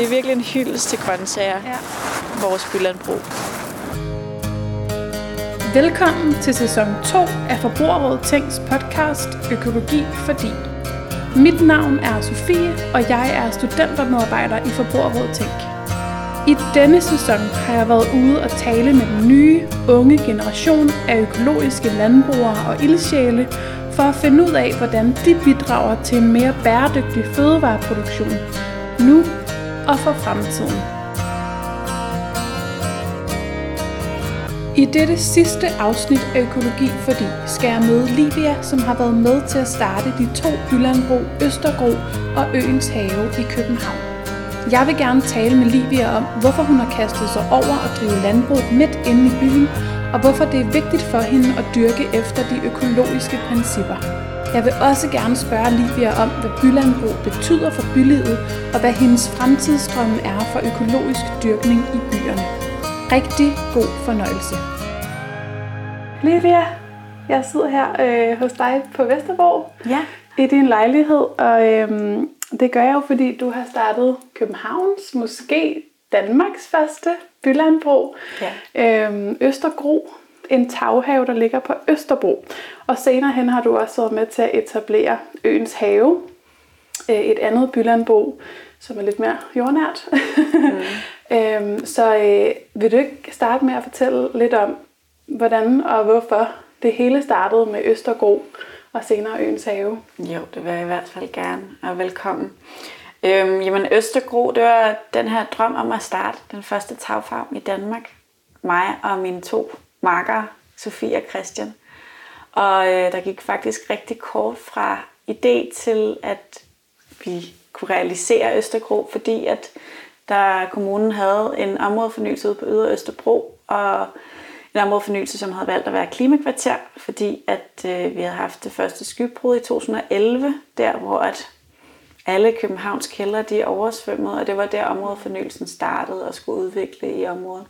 Det er virkelig en hyldest til grøntsager, ja. vores bylandbrug. Velkommen til sæson 2 af Forbrugerrådet Tænks podcast Økologi for din. Mit navn er Sofie, og jeg er studentermedarbejder i Forbrugerrådet Tænk. I denne sæson har jeg været ude og tale med den nye, unge generation af økologiske landbrugere og ildsjæle for at finde ud af, hvordan de bidrager til en mere bæredygtig fødevareproduktion nu og for fremtiden. I dette sidste afsnit af Økologi Fordi skal jeg møde Livia, som har været med til at starte de to bylandbrug Østergro og Øens Have i København. Jeg vil gerne tale med Livia om, hvorfor hun har kastet sig over at drive landbrug midt inde i byen, og hvorfor det er vigtigt for hende at dyrke efter de økologiske principper. Jeg vil også gerne spørge Livia om, hvad bylandbrug betyder for bylivet, og hvad hendes fremtidsdrømme er for økologisk dyrkning i byerne. Rigtig god fornøjelse. Livia, jeg sidder her øh, hos dig på Vesterbro Ja. i din lejlighed, og øhm, det gør jeg jo, fordi du har startet Københavns, måske Danmarks første bylandbrug, Ja. øhm, Østergro, en taghave, der ligger på Østerbro. Og senere hen har du også været med til at etablere Øens Have, øh, et andet bylandbrug, som er lidt mere jordnært. Mm. øhm, så øh, vil du ikke starte med at fortælle lidt om, hvordan og hvorfor det hele startede med Østergro og senere Øens Have? Jo, det vil jeg i hvert fald gerne, og velkommen. Øhm, jamen Østergro, det var den her drøm om at starte den første tagfarm i Danmark. Mig og mine to marker, Sofie og Christian. Og øh, der gik faktisk rigtig kort fra idé til, at vi kunne realisere Østergro, fordi at der kommunen havde en områdefornyelse ude på Ydre Østerbro, og en områdefornyelse, som havde valgt at være klimakvarter, fordi at øh, vi havde haft det første skybrud i 2011, der hvor at alle Københavns kældre de er oversvømmet, og det var der områdefornyelsen startede og skulle udvikle i området.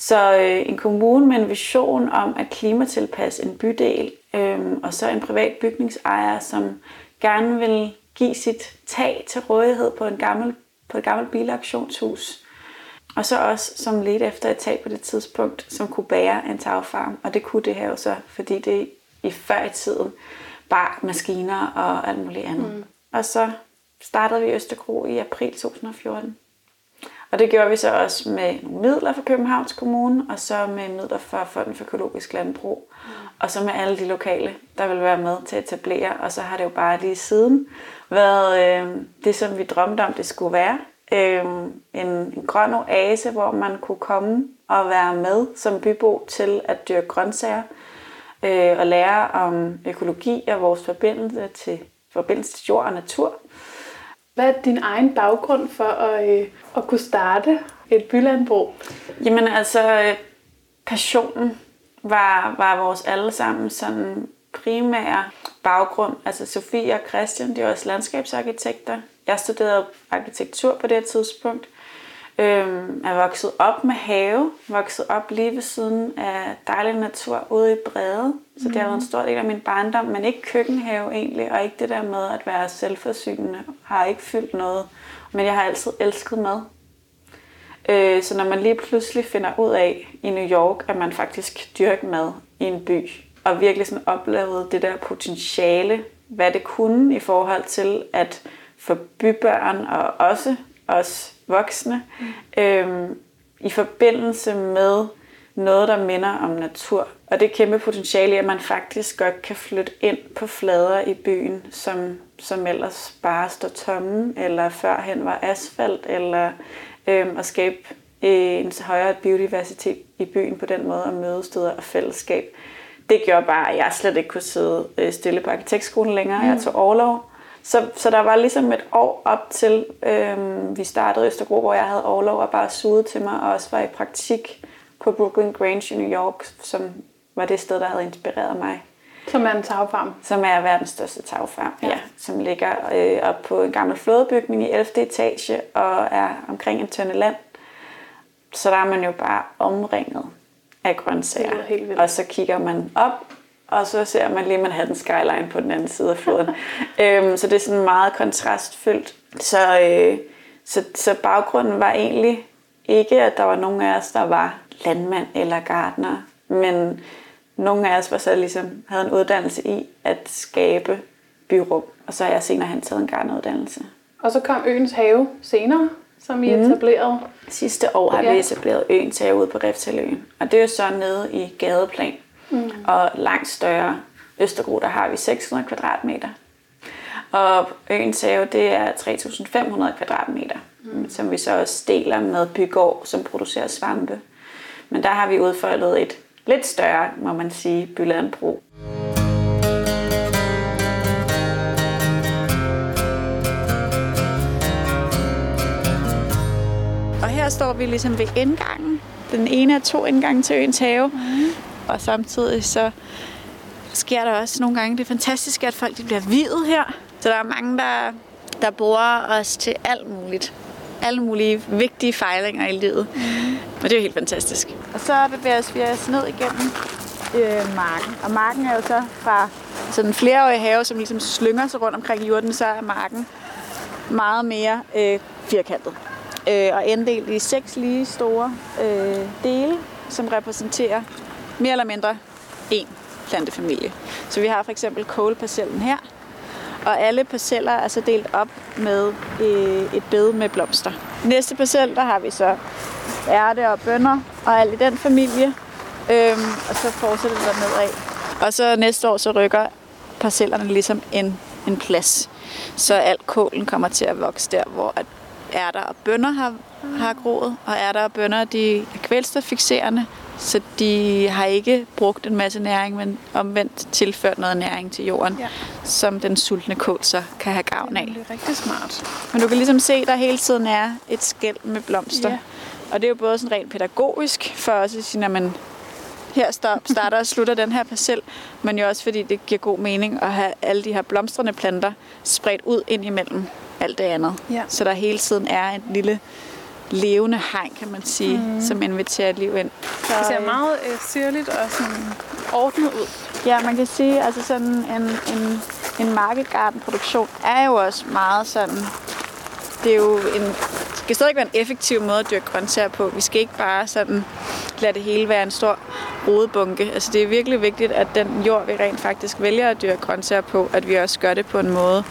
Så øh, en kommune med en vision om at klimatilpasse en bydel, øh, og så en privat bygningsejer, som gerne vil give sit tag til rådighed på, en gammel, på et gammelt bilauktionshus. Og så også som lidt efter et tag på det tidspunkt, som kunne bære en tagfarm. Og det kunne det her jo så, fordi det i før i tiden bare maskiner og alt muligt andet. Mm. Og så startede vi Østergro i april 2014. Og det gjorde vi så også med nogle midler fra Københavns Kommune, og så med midler fra Fonden for Økologisk Landbrug, mm. og så med alle de lokale, der vil være med til at etablere. Og så har det jo bare lige siden været øh, det, som vi drømte om, det skulle være. Øh, en, en grøn oase, hvor man kunne komme og være med som bybo til at dyrke grøntsager, øh, og lære om økologi og vores forbindelse til, forbindelse til jord og natur. Hvad er din egen baggrund for at, øh, at kunne starte et bylandbrug? Jamen altså, passionen var, var vores allesammen sådan primære baggrund. Altså Sofie og Christian, de er også landskabsarkitekter. Jeg studerede arkitektur på det her tidspunkt. Øhm, er vokset op med have, vokset op lige ved siden af dejlig natur ude i Brede. Så det har været en stor del af min barndom, men ikke køkkenhave egentlig, og ikke det der med at være selvforsynende, har ikke fyldt noget. Men jeg har altid elsket mad. Øh, så når man lige pludselig finder ud af i New York, at man faktisk dyrker mad i en by, og virkelig sådan oplevede det der potentiale, hvad det kunne i forhold til at for bybørn og også os voksne, mm. øhm, i forbindelse med noget, der minder om natur. Og det kæmpe potentiale at man faktisk godt kan flytte ind på flader i byen, som, som ellers bare står tomme, eller førhen var asfalt, eller øhm, at skabe en højere biodiversitet i byen på den måde, og mødesteder og fællesskab. Det gjorde bare, at jeg slet ikke kunne sidde øh, stille på arkitektskolen længere. Mm. Jeg tog overlov. Så, så der var ligesom et år op til, øhm, vi startede Østergro, hvor jeg havde overlov og bare suget til mig, og også var i praktik på Brooklyn Grange i New York, som var det sted, der havde inspireret mig. Som er en tagfarm. Som er verdens største tagfarm, ja. ja som ligger øh, op på en gammel flådebygning i 11. etage og er omkring en tønde land. Så der er man jo bare omringet af grøntsager. Og så kigger man op, og så ser man lige Manhattan Skyline på den anden side af floden. øhm, så det er sådan meget kontrastfyldt. Så, øh, Så, så baggrunden var egentlig ikke, at der var nogen af os, der var landmand eller gardner, men nogle af os var så ligesom, havde en uddannelse i at skabe byrum, og så har jeg senere hen taget en gardenuddannelse. Og så kom Øens Have senere, som I mm. etablerede. Sidste år har Ja. vi etableret Øens Have ude på Reftaløen, og det er jo så nede i gadeplan. Mm. Og langt større Østergro, der har vi 600 kvadratmeter. Og Øens Have, det er 3.500 kvadratmeter, mm. som vi så også deler med Bygård, som producerer svampe. Men der har vi udfoldet et lidt større, må man sige, bylandbrug. Og her står vi ligesom ved indgangen. Den ene af to indgange til Øens Have. Mm. Og samtidig så sker der også nogle gange det fantastiske, at folk de bliver videt her. Så der er mange, der, der bruger os til alt muligt. Alle mulige vigtige fejlinger i livet. Mm. Og det er jo helt fantastisk. Og så bevæger vi os ned igennem øh, marken. Og marken er jo så fra sådan en flereårig have, som ligesom slynger sig rundt omkring jorden, så er marken meget mere øh, firkantet. Øh, og inddelt i seks lige store øh, dele, som repræsenterer mere eller mindre én plantefamilie. Så vi har for eksempel kålparcellen her, og alle parceller er så delt op med øh, et bed med blomster. Næste parcel, der har vi så ærte og bønner og alt i den familie, øhm, og så fortsætter det nedad. Og så næste år, så rykker parcellerne ligesom en, en plads. Så alt kålen kommer til at vokse der, hvor at ærter og bønner har, har groet, og ærter og bønner de er kvælstoffixerende, så de har ikke brugt en masse næring, men omvendt tilført noget næring til jorden, Ja. som den sultne kål så kan have gavn af. Det er rigtig smart. Men du kan ligesom se, at der hele tiden er et skæld med blomster. Ja. Og det er jo både sådan rent pædagogisk for os at sige, når man her stop, starter og slutter den her parcel, men jo også fordi det giver god mening at have alle de her blomstrende planter spredt ud ind imellem alt det andet. Ja. Så der hele tiden er et lille levende hegn, kan man sige, mm. som inviterer liv ind. Så, Det ser øh, meget øh, sirligt og sådan ordnet ud. Ja, man kan sige, altså sådan en, en, en markedgardenproduktion er jo også meget sådan, det er jo en, det skal stadig være en effektiv måde at dyrke grøntsager på. Vi skal ikke bare sådan lade det hele være en stor rodebunke. Altså det er virkelig vigtigt, at den jord, vi rent faktisk vælger at dyrke grøntsager på, at vi også gør det på en måde,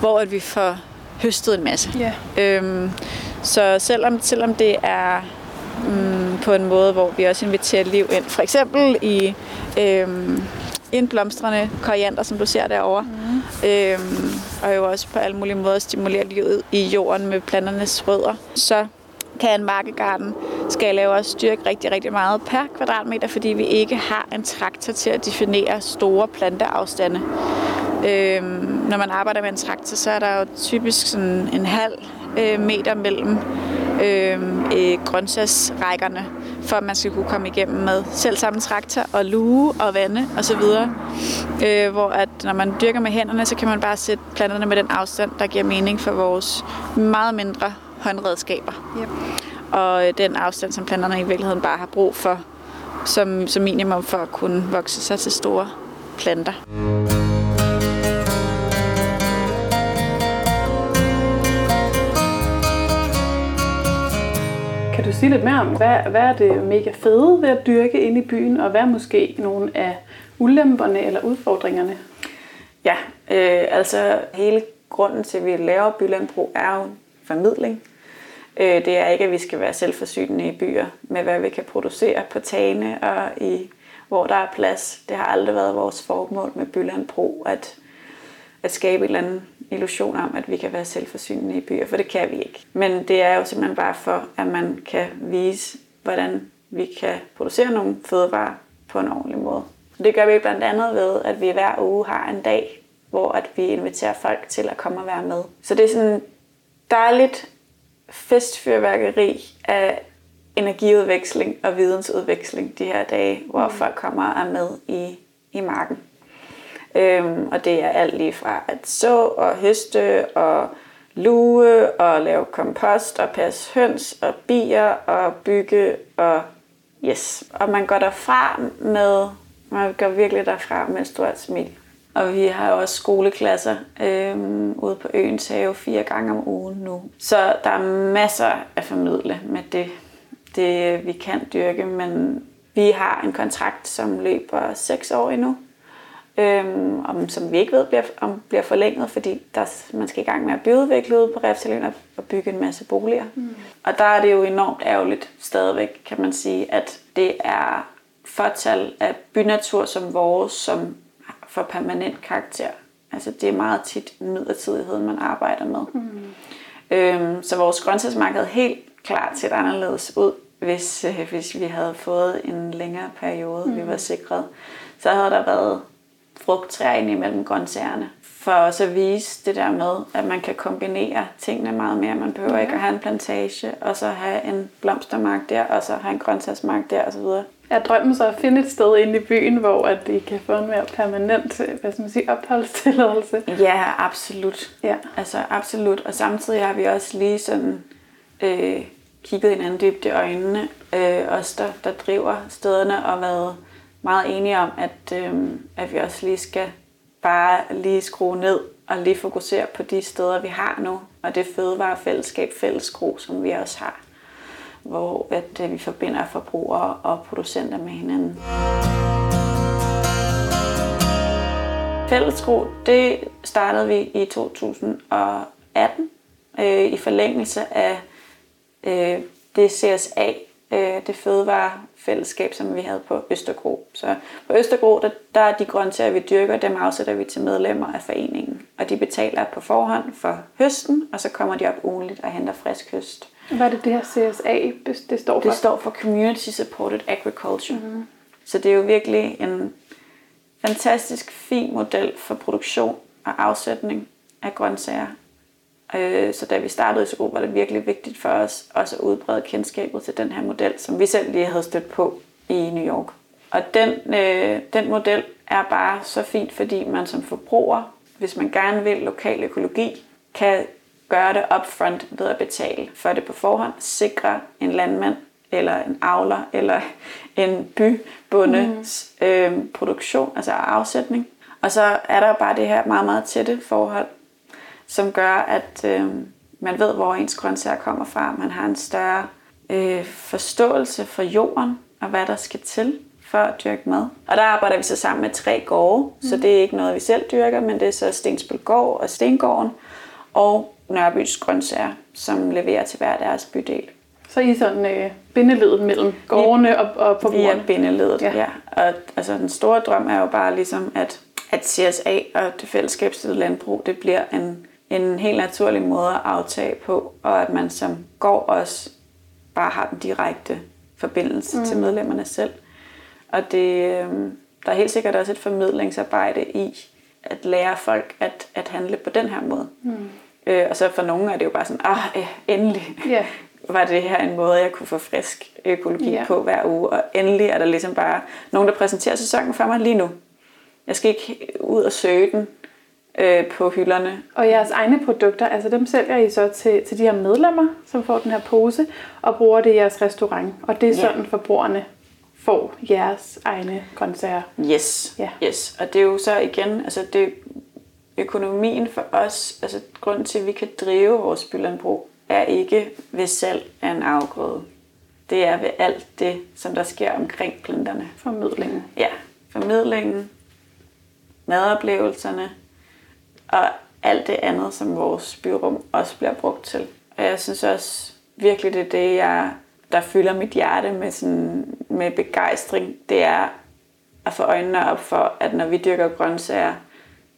hvor at vi får høstet en masse. Ja. Øhm, så selvom, selvom det er mm, på en måde, hvor vi også inviterer liv ind, for eksempel i øhm, indblomstrende koriander, som du ser derovre, mm. øhm, og jo også på alle mulige måder stimulerer livet i jorden med planternes rødder, så kan en markegarden skal lave også styrke rigtig, rigtig meget per kvadratmeter, fordi vi ikke har en traktor til at definere store planteafstande. Øhm, når man arbejder med en traktor, så er der jo typisk sådan en halv øh, meter mellem øhm, øh, grøntsagsrækkerne, for at man skal kunne komme igennem med selv samme traktor og luge og vande osv. Øh, hvor at når man dyrker med hænderne, så kan man bare sætte planterne med den afstand, der giver mening for vores meget mindre håndredskaber. Yep. Og øh, den afstand, som planterne i virkeligheden bare har brug for, som, som minimum for at kunne vokse sig til store planter. Sige lidt mere om, hvad, hvad er det mega fede ved at dyrke inde i byen, og hvad er måske nogle af ulemperne eller udfordringerne? Ja, øh, altså hele grunden til, at vi laver bylandbrug, er jo formidling. Øh, det er ikke, at vi skal være selvforsynende i byer med, hvad vi kan producere på tagene og i, hvor der er plads. Det har aldrig været vores formål med bylandbrug at, at skabe en eller andet illusion om, at vi kan være selvforsynende i byer, for det kan vi ikke. Men det er jo simpelthen bare for, at man kan vise, hvordan vi kan producere nogle fødevarer på en ordentlig måde. Det gør vi blandt andet ved, at vi hver uge har en dag, hvor at vi inviterer folk til at komme og være med. Så det er sådan dejligt festfyrværkeri af energiudveksling og vidensudveksling de her dage, hvor mm. folk kommer og er med i, i marken. Øhm, og det er alt lige fra at så og høste og luge og lave kompost og passe høns og bier og bygge og yes. Og man går derfra med, man går virkelig derfra med et stort smil. Og vi har også skoleklasser øhm, ude på øens have fire gange om ugen nu. Så der er masser at formidle med det, det vi kan dyrke, men vi har en kontrakt, som løber seks år endnu, øhm, om, som vi ikke ved bliver, om bliver forlænget, fordi der, man skal i gang med at byudvikle ude på Refsaløen og, og bygge en masse boliger. Mm. Og der er det jo enormt ærgerligt stadigvæk, kan man sige, at det er fortal af bynatur som vores, som får permanent karakter. Altså det er meget tit midlertidigheden, man arbejder med. Mm. Øhm, så vores grøntsagsmarked er helt klart set anderledes ud, hvis, øh, hvis vi havde fået en længere periode, mm. vi var sikret. Så havde der været frugttræer ind imellem grøntsagerne. For også at vise det der med, at man kan kombinere tingene meget mere. Man behøver ja. ikke at have en plantage, og så have en blomstermark der, og så have en grøntsagsmark der osv. Er drømmen så at finde et sted inde i byen, hvor at I kan få en mere permanent hvad skal man sige, opholdstilladelse? Ja, absolut. Ja. Altså absolut. Og samtidig har vi også lige sådan øh, kigget hinanden dybt i øjnene. Øh, os, der, der driver stederne, og været meget enige om, at, øh, at vi også lige skal bare lige skrue ned og lige fokusere på de steder, vi har nu. Og det fødevarefællesskab, fællesgro, som vi også har hvor at, øh, vi forbinder forbrugere og producenter med hinanden. Fællesgro, det startede vi i 2018 øh, i forlængelse af øh, det CSA, øh, det fødevarefællesskab, som vi havde på Østergro. Så på Østergro, der, der er de grøntsager, vi dyrker, dem afsætter vi til medlemmer af foreningen. Og de betaler på forhånd for høsten, og så kommer de op ugenligt og henter frisk høst. Hvad er det, det her CSA det står for? Det står for Community Supported Agriculture. Mm. Så det er jo virkelig en fantastisk fin model for produktion og afsætning af grøntsager. Øh, så da vi startede i var det virkelig vigtigt for os også at udbrede kendskabet til den her model, som vi selv lige havde stødt på i New York. Og den, øh, den model er bare så fint, fordi man som forbruger, hvis man gerne vil lokal økologi, kan gøre det upfront ved at betale for det på forhånd, sikre en landmand eller en avler eller en bybundes mm. øh, produktion, altså afsætning. Og så er der bare det her meget, meget tætte forhold, som gør, at øh, man ved, hvor ens grøntsager kommer fra. Man har en større øh, forståelse for jorden og hvad der skal til for at dyrke mad. Og der arbejder vi så sammen med tre gårde, mm. så det er ikke noget, vi selv dyrker, men det er så Stensbøl Gård og Stengården og Nørbys Grøntsager, som leverer til hver deres bydel. Så I sådan øh, bindeledet mellem gårdene og, og forbrugerne? Vi er bindeledet, ja. ja. Og altså, den store drøm er jo bare ligesom, at, at CSA og det fællesskabsstede landbrug, det bliver en, en helt naturlig måde at aftage på, og at man som går også bare har den direkte forbindelse mm. til medlemmerne selv. Og det, øh, der er helt sikkert også et formidlingsarbejde i at lære folk at, at handle på den her måde. Mm. Øh, og så for nogle er det jo bare sådan, ah, øh, endelig yeah. var det her en måde, jeg kunne få frisk økologi yeah. på hver uge. Og endelig er der ligesom bare nogen, der præsenterer sæsonen for mig lige nu. Jeg skal ikke ud og søge den øh, på hylderne. Og jeres egne produkter, altså dem sælger I så til, til de her medlemmer, som får den her pose, og bruger det i jeres restaurant. Og det er sådan, forbrugerne får jeres egne grøntsager. Yes, ja. yes. Og det er jo så igen, altså det, økonomien for os, altså grund til, at vi kan drive vores bylandbrug, er ikke ved salg af en afgrøde. Det er ved alt det, som der sker omkring planterne. Formidlingen. Ja, formidlingen, madoplevelserne og alt det andet, som vores byrum også bliver brugt til. Og jeg synes også virkelig, det er det, jeg, der fylder mit hjerte med, sådan, med begejstring. Det er at få øjnene op for, at når vi dyrker grøntsager,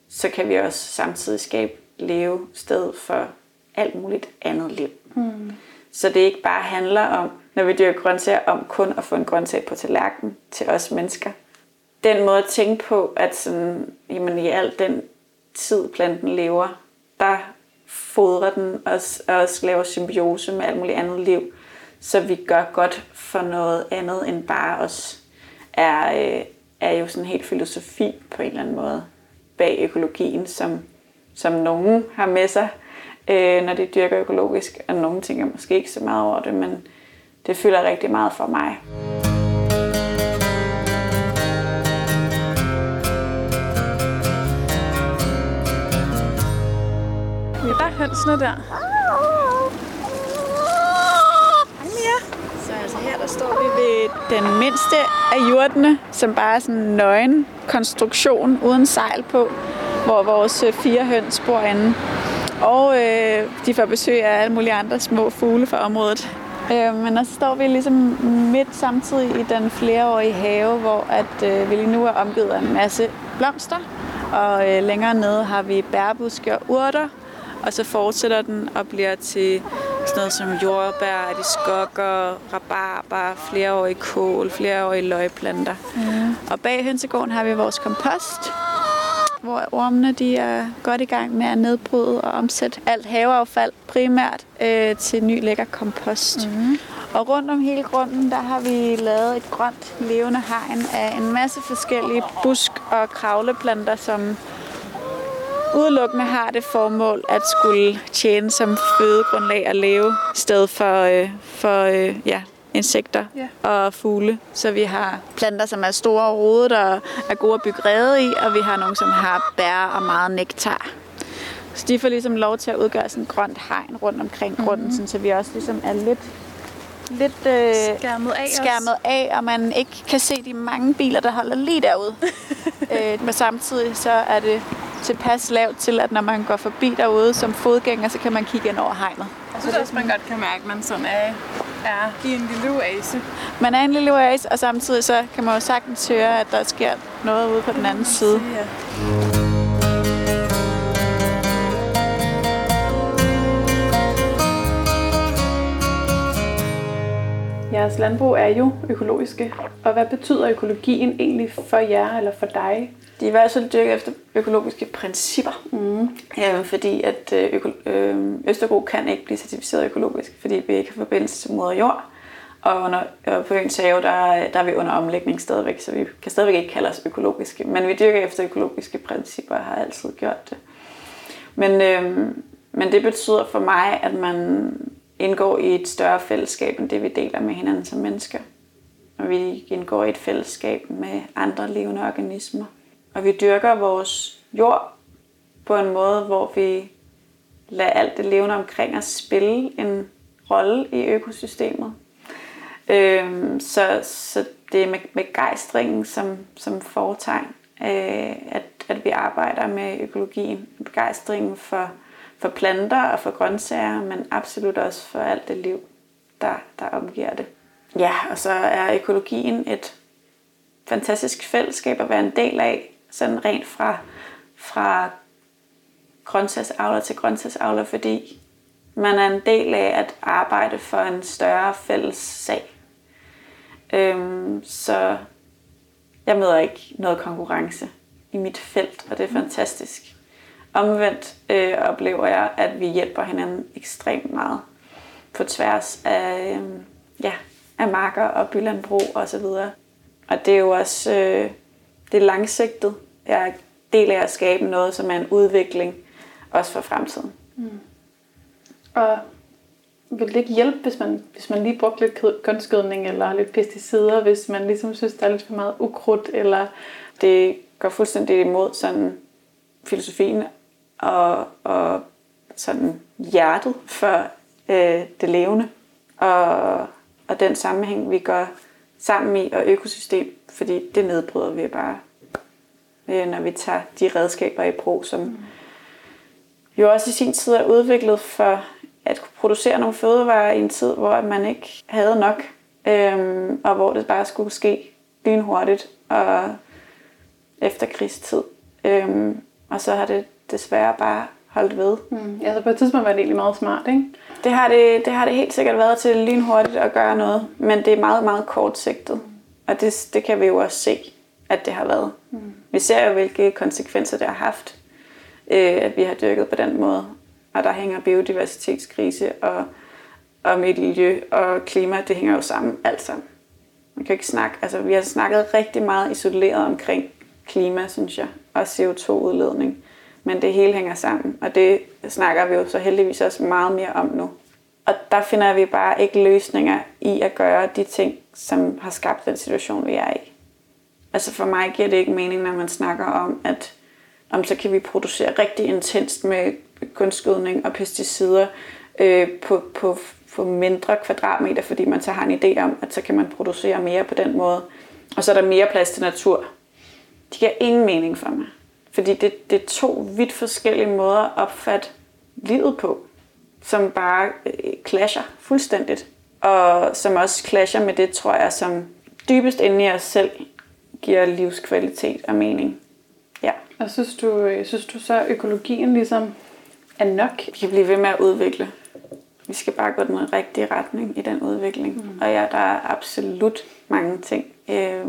så kan vi også samtidig skabe leve sted for alt muligt andet liv. Mm. Så det ikke bare handler om, når vi dyrker grøntsager, om kun at få en grøntsag på tallerkenen til os mennesker. Den måde at tænke på, at sådan, jamen, i al den tid planten lever, der fodrer den os, og også laver symbiose med alt muligt andet liv, så vi gør godt for noget andet end bare os, er, øh, er jo sådan en helt filosofi på en eller anden måde bag økologien, som, som nogen har med sig, øh, når de dyrker økologisk, og nogen tænker måske ikke så meget over det, men det fylder rigtig meget for mig. Hønsene der. Så altså her der står vi ved den mindste af hjortene, som bare er sådan en nøgen konstruktion uden sejl på, hvor vores øh, fire høns bor inde. Og øh, de får besøg af alle mulige andre små fugle fra området. Øh, men så står vi ligesom midt samtidig i den flereårige have, hvor at, øh, vi lige nu er omgivet af en masse blomster. Og øh, længere nede har vi bærbuske og urter, og så fortsætter den og bliver til sådan noget som jordbær, skokker, rabarber, flereårige kål, flereårige løgplanter. Mm. Og bag hønsegården har vi vores kompost, hvor ormene de er godt i gang med at nedbryde og omsætte alt haveaffald primært øh, til ny lækker kompost. Mm. Og rundt om hele grunden, der har vi lavet et grønt levende hegn af en masse forskellige busk- og kravleplanter, som udelukkende har det formål at skulle tjene som fødegrundlag og leve sted for, øh, for øh, ja, insekter Ja. og fugle. Så vi har planter, som er store og rodet og er gode at bygge rede i, og vi har nogle, som har bær og meget nektar. Så de får ligesom lov til at udgøre sådan et grønt hegn rundt omkring Mhm. grunden, mm-hmm. så vi også ligesom er lidt, lidt øh, Skærmet af skærmet af, og man ikke kan se de mange biler, der holder lige derude. øh, men samtidig så er det tilpas lavt til, at når man går forbi derude som fodgænger, så kan man kigge ind over hegnet. Jeg synes også, man godt kan mærke, at man sådan er, er i en lille oase. Man er en lille oase, og samtidig så kan man jo sagtens høre, at der sker noget ude på den anden side. Ja. Jeres landbrug er jo økologiske, og hvad betyder økologien egentlig for jer eller for dig? De er i hvert fald dyrket efter økologiske principper. Mm. Øh, fordi at øh, øko- øh, Østerbro kan ikke blive certificeret økologisk, fordi vi ikke har forbindelse til moder jord. Og, under, og på øens have, der, der er vi under omlægning stadigvæk, så vi kan stadigvæk ikke kalde os økologiske. Men vi dyrker efter økologiske principper og har altid gjort det. Men, øh, men det betyder for mig, at man indgår i et større fællesskab, end det vi deler med hinanden som mennesker. Og vi indgår i et fællesskab med andre levende organismer. Og vi dyrker vores jord på en måde, hvor vi lader alt det levende omkring os spille en rolle i økosystemet. Øhm, så, så det er med begejstringen som, som foretegn, øh, at, at vi arbejder med økologien. Begejstringen for, for planter og for grøntsager, men absolut også for alt det liv, der, der omgiver det. Ja, og så er økologien et fantastisk fællesskab at være en del af, sådan rent fra, fra grøntsagsavler til grøntsagsavler, fordi man er en del af at arbejde for en større fælles sag. Øhm, så jeg møder ikke noget konkurrence i mit felt, og det er fantastisk. Omvendt øh, oplever jeg, at vi hjælper hinanden ekstremt meget på tværs af, øh, ja, af marker og bylandbrug og så videre. Og det er jo også øh, det er langsigtet. Jeg er del af at skabe noget, som er en udvikling, også for fremtiden. Og vil det ikke hjælpe, hvis man, hvis man lige brugte lidt kunstgødning eller lidt pesticider, hvis man ligesom synes, der er lidt for meget ukrudt, eller Det går fuldstændig imod sådan filosofien og, og sådan hjertet for øh, det levende. Og, og den sammenhæng, vi går sammen i, og økosystem, fordi det nedbryder vi bare, øh, når vi tager de redskaber i brug, som jo også i sin tid er udviklet for at kunne producere nogle fødevarer i en tid, hvor man ikke havde nok, øhm, og hvor det bare skulle ske lynhurtigt og efter krigstid. Øhm, og så har det desværre bare holdt ved. mm, altså på et tidspunkt var det egentlig meget smart, ikke? Det har det, det har det helt sikkert været til lynhurtigt at gøre noget, men det er meget, meget kortsigtet. Og det, det kan vi jo også se, at det har været. Mm. Vi ser jo, hvilke konsekvenser det har haft, øh, at vi har dyrket på den måde. Og der hænger biodiversitetskrise og, og miljø og klima, det hænger jo sammen alt sammen. Man kan ikke snakke, altså vi har snakket rigtig meget isoleret omkring klima, synes jeg, og CO2-udledning. Men det hele hænger sammen, og det snakker vi jo så heldigvis også meget mere om nu. Og der finder vi bare ikke løsninger i at gøre de ting, som har skabt den situation, vi er i. Altså for mig giver det ikke mening, når man snakker om, at om så kan vi producere rigtig intenst med kunstgødning og pesticider øh, på, på, på mindre kvadratmeter, fordi man så har en idé om, at så kan man producere mere på den måde. Og så er der mere plads til natur. Det giver ingen mening for mig. Fordi det, det er to vidt forskellige måder at opfatte livet på, som bare øh, clasher fuldstændigt. Og som også clasher med det, tror jeg, som dybest inde i os selv giver livskvalitet og mening. Ja. Og synes du, øh, synes du så, at økologien ligesom er nok? Vi kan blive ved med at udvikle. Vi skal bare gå den rigtige retning i den udvikling. Mm. Og ja, der er absolut mange ting, øh,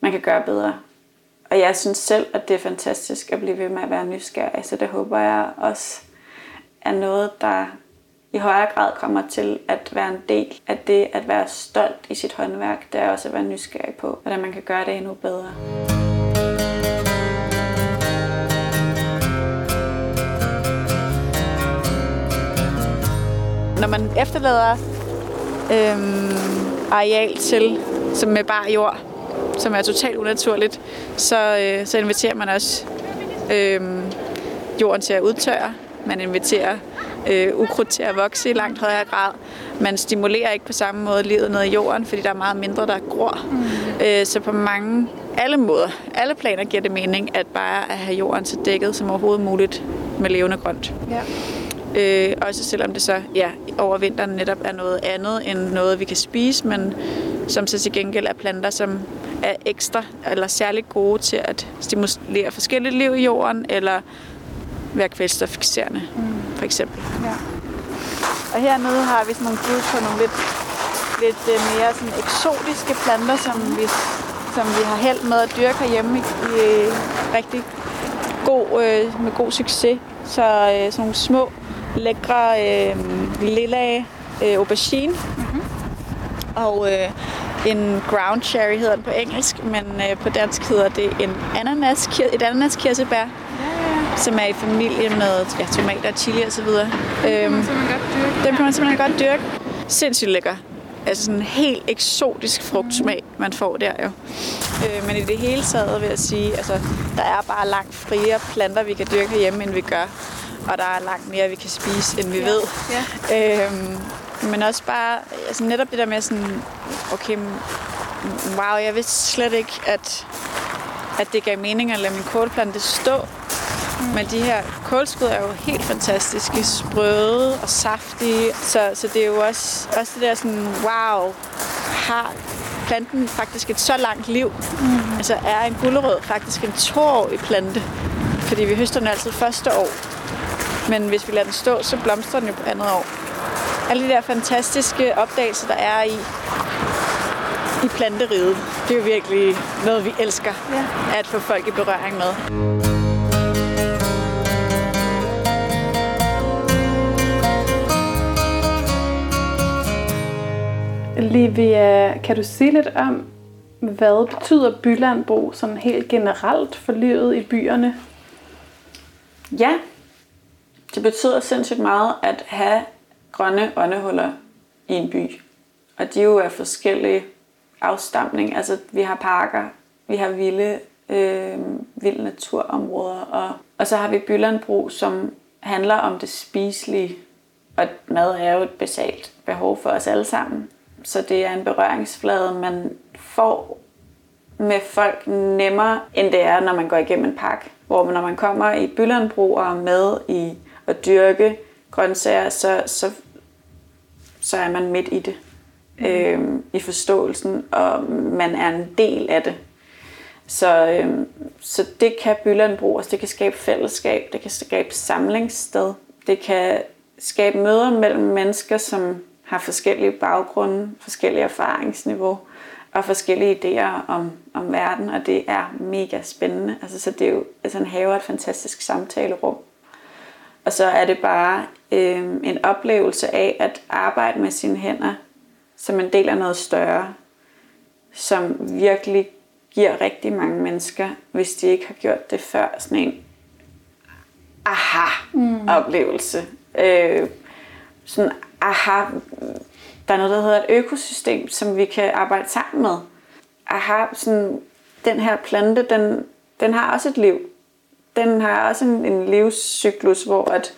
man kan gøre bedre. Og jeg synes selv, at det er fantastisk at blive ved med at være nysgerrig, så det håber jeg også er noget, der i højere grad kommer til at være en del af det at være stolt i sit håndværk. Det er også at være nysgerrig på, hvordan man kan gøre det endnu bedre. Når man efterlader øhm, areal til, som med bare jord, som er totalt unaturligt, så, øh, så inviterer man også øh, jorden til at udtørre. Man inviterer øh, ukrudt til at vokse i langt højere grad. Man stimulerer ikke på samme måde livet ned i jorden, fordi der er meget mindre, der gror. Mm. Øh, så på mange, alle måder, alle planer giver det mening, at bare at have jorden så dækket som overhovedet muligt med levende grønt. Ja. Øh, også selvom det så ja, over vinteren netop er noget andet end noget, vi kan spise, men som så til gengæld er planter, som er ekstra eller særligt gode til at stimulere forskellige liv i jorden, eller være kvælstoffikserende, mm. for eksempel. Ja. Og hernede har vi sådan nogle bud på nogle lidt, lidt øh, mere sådan eksotiske planter, som vi, som vi har held med at dyrke herhjemme i, i rigtig god, øh, med god succes. Så øh, sådan nogle små, lækre øh, lilla øh, aubergine. Mm-hmm. Og øh, en ground cherry hedder den på engelsk, men øh, på dansk hedder det en ananas, et ananaskirsebær. Som er i familie med ja, tomater, chili osv. Den kan man øhm, simpelthen godt dyrke. Den kan man simpelthen godt dyrke. Sindssygt lækker. Altså sådan en helt eksotisk frugtsmag, man får der jo. Øh, men i det hele taget vil jeg sige, altså der er bare langt friere planter, vi kan dyrke hjemme, end vi gør. Og der er langt mere, vi kan spise, end vi ja. ved. Ja. Øhm, men også bare, altså netop det der med sådan, okay, wow, jeg vidste slet ikke, at, at det gav mening at lade min kålplante stå. Men de her kålskud er jo helt fantastiske, sprøde og saftige. Så, så det er jo også, også det der sådan, wow, har planten faktisk et så langt liv? Mm. Altså er en gulerod faktisk en toårig plante? Fordi vi høster den altid første år. Men hvis vi lader den stå, så blomstrer den jo på andet år alle de der fantastiske opdagelser, der er i, i planteriget. Det er jo virkelig noget, vi elsker ja. at få folk i berøring med. Livia, kan du sige lidt om, hvad betyder bylandbrug sådan helt generelt for livet i byerne? Ja, det betyder sindssygt meget at have grønne åndehuller i en by. Og de er jo af forskellige afstamning. Altså, vi har parker, vi har vilde, øh, vilde naturområder, og, og så har vi bylandbrug, som handler om det spiselige. Og mad er jo et basalt behov for os alle sammen. Så det er en berøringsflade, man får med folk nemmere, end det er, når man går igennem en park. Hvor når man kommer i bylandbrug og er med i at dyrke grøntsager, så, så, så er man midt i det. Mm. Øhm, I forståelsen, og man er en del af det. Så, øhm, så det kan Bylland bruge. Altså det kan skabe fællesskab, det kan skabe samlingssted, det kan skabe møder mellem mennesker, som har forskellige baggrunde, forskellige erfaringsniveau og forskellige idéer om, om verden, og det er mega spændende. Altså, så det er jo, altså en have et fantastisk samtalerum. Og så er det bare øh, en oplevelse af at arbejde med sine hænder som en del af noget større, som virkelig giver rigtig mange mennesker, hvis de ikke har gjort det før, sådan en aha-oplevelse. Mm. Øh, sådan aha, der er noget, der hedder et økosystem, som vi kan arbejde sammen med. Aha, sådan, den her plante, den, den har også et liv. den har også en, en livscyklus, hvor at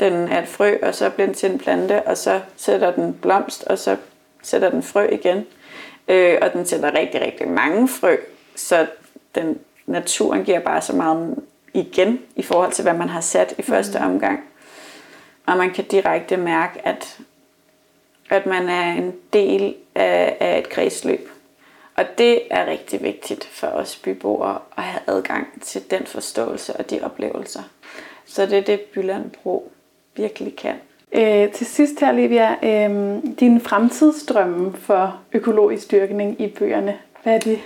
den er et frø, og så bliver den til en plante, og så sætter den blomst, og så sætter den frø igen. Øh, og den sætter rigtig, rigtig mange frø, så den, naturen giver bare så meget igen i forhold til, hvad man har sat i første mm. omgang. Og man kan direkte mærke, at, at man er en del af, af et kredsløb. Og det er rigtig vigtigt for os byboere at have adgang til den forståelse og de oplevelser. Så det er det, Bylland Bro virkelig kan. Øh, til sidst her, Livia, øh, din fremtidsdrømme for økologisk dyrkning i byerne, hvad er det?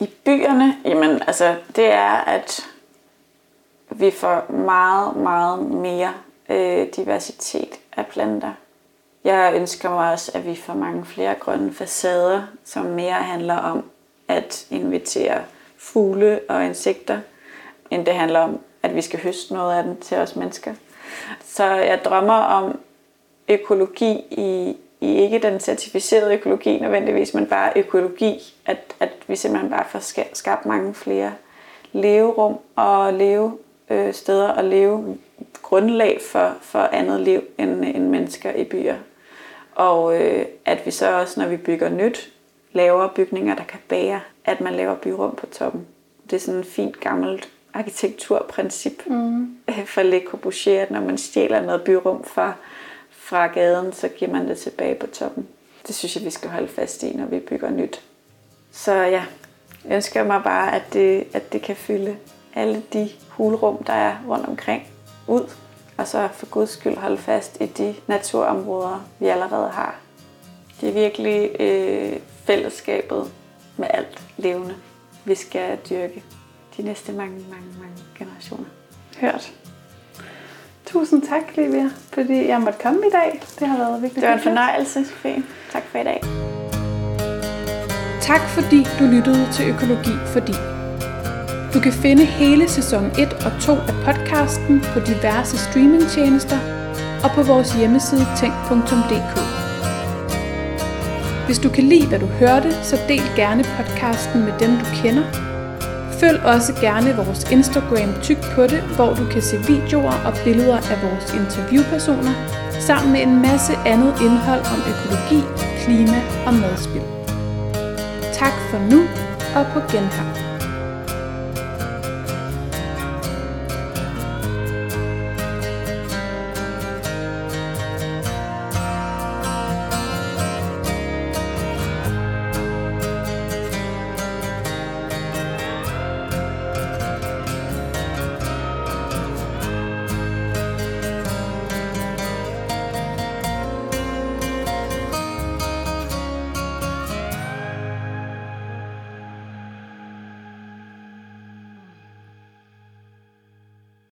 I byerne, jamen altså, det er, at vi får meget, meget mere øh, diversitet af planter. Jeg ønsker mig også, at vi får mange flere grønne facader, som mere handler om at invitere fugle og insekter, end det handler om, at vi skal høste noget af den til os mennesker. Så jeg drømmer om økologi i, i ikke den certificerede økologi nødvendigvis, men bare økologi, at, at vi simpelthen bare får skabt mange flere leverum og leve øh, steder og leve grundlag for, for andet liv end, end mennesker i byer. Og øh, at vi så også, når vi bygger nyt, laver bygninger, der kan bære, at man laver byrum på toppen. Det er sådan et fint gammelt arkitekturprincip mm. for Le Corbusier, at når man stjæler noget byrum fra, fra gaden, så giver man det tilbage på toppen. Det synes jeg, vi skal holde fast i, når vi bygger nyt. Så ja, jeg ønsker mig bare, at det, at det kan fylde alle de hulrum, der er rundt omkring, ud. Og så for guds skyld holde fast i de naturområder, vi allerede har. Det er virkelig øh, fællesskabet med alt levende, vi skal dyrke de næste mange, mange, mange generationer. Hørt. Tusind tak, Livia, fordi jeg måtte komme i dag. Det har været virkelig Det var en fornøjelse, Sofie. Tak for i dag. Tak fordi du lyttede til Økologi Fordi. Du kan finde hele sæson 1 og 2 af podcasten på diverse streamingtjenester og på vores hjemmeside tænk.dk. Hvis du kan lide, hvad du hørte, så del gerne podcasten med dem, du kender. Følg også gerne vores Instagram Tyk på det, hvor du kan se videoer og billeder af vores interviewpersoner, sammen med en masse andet indhold om økologi, klima og madspil. Tak for nu, og på genhør.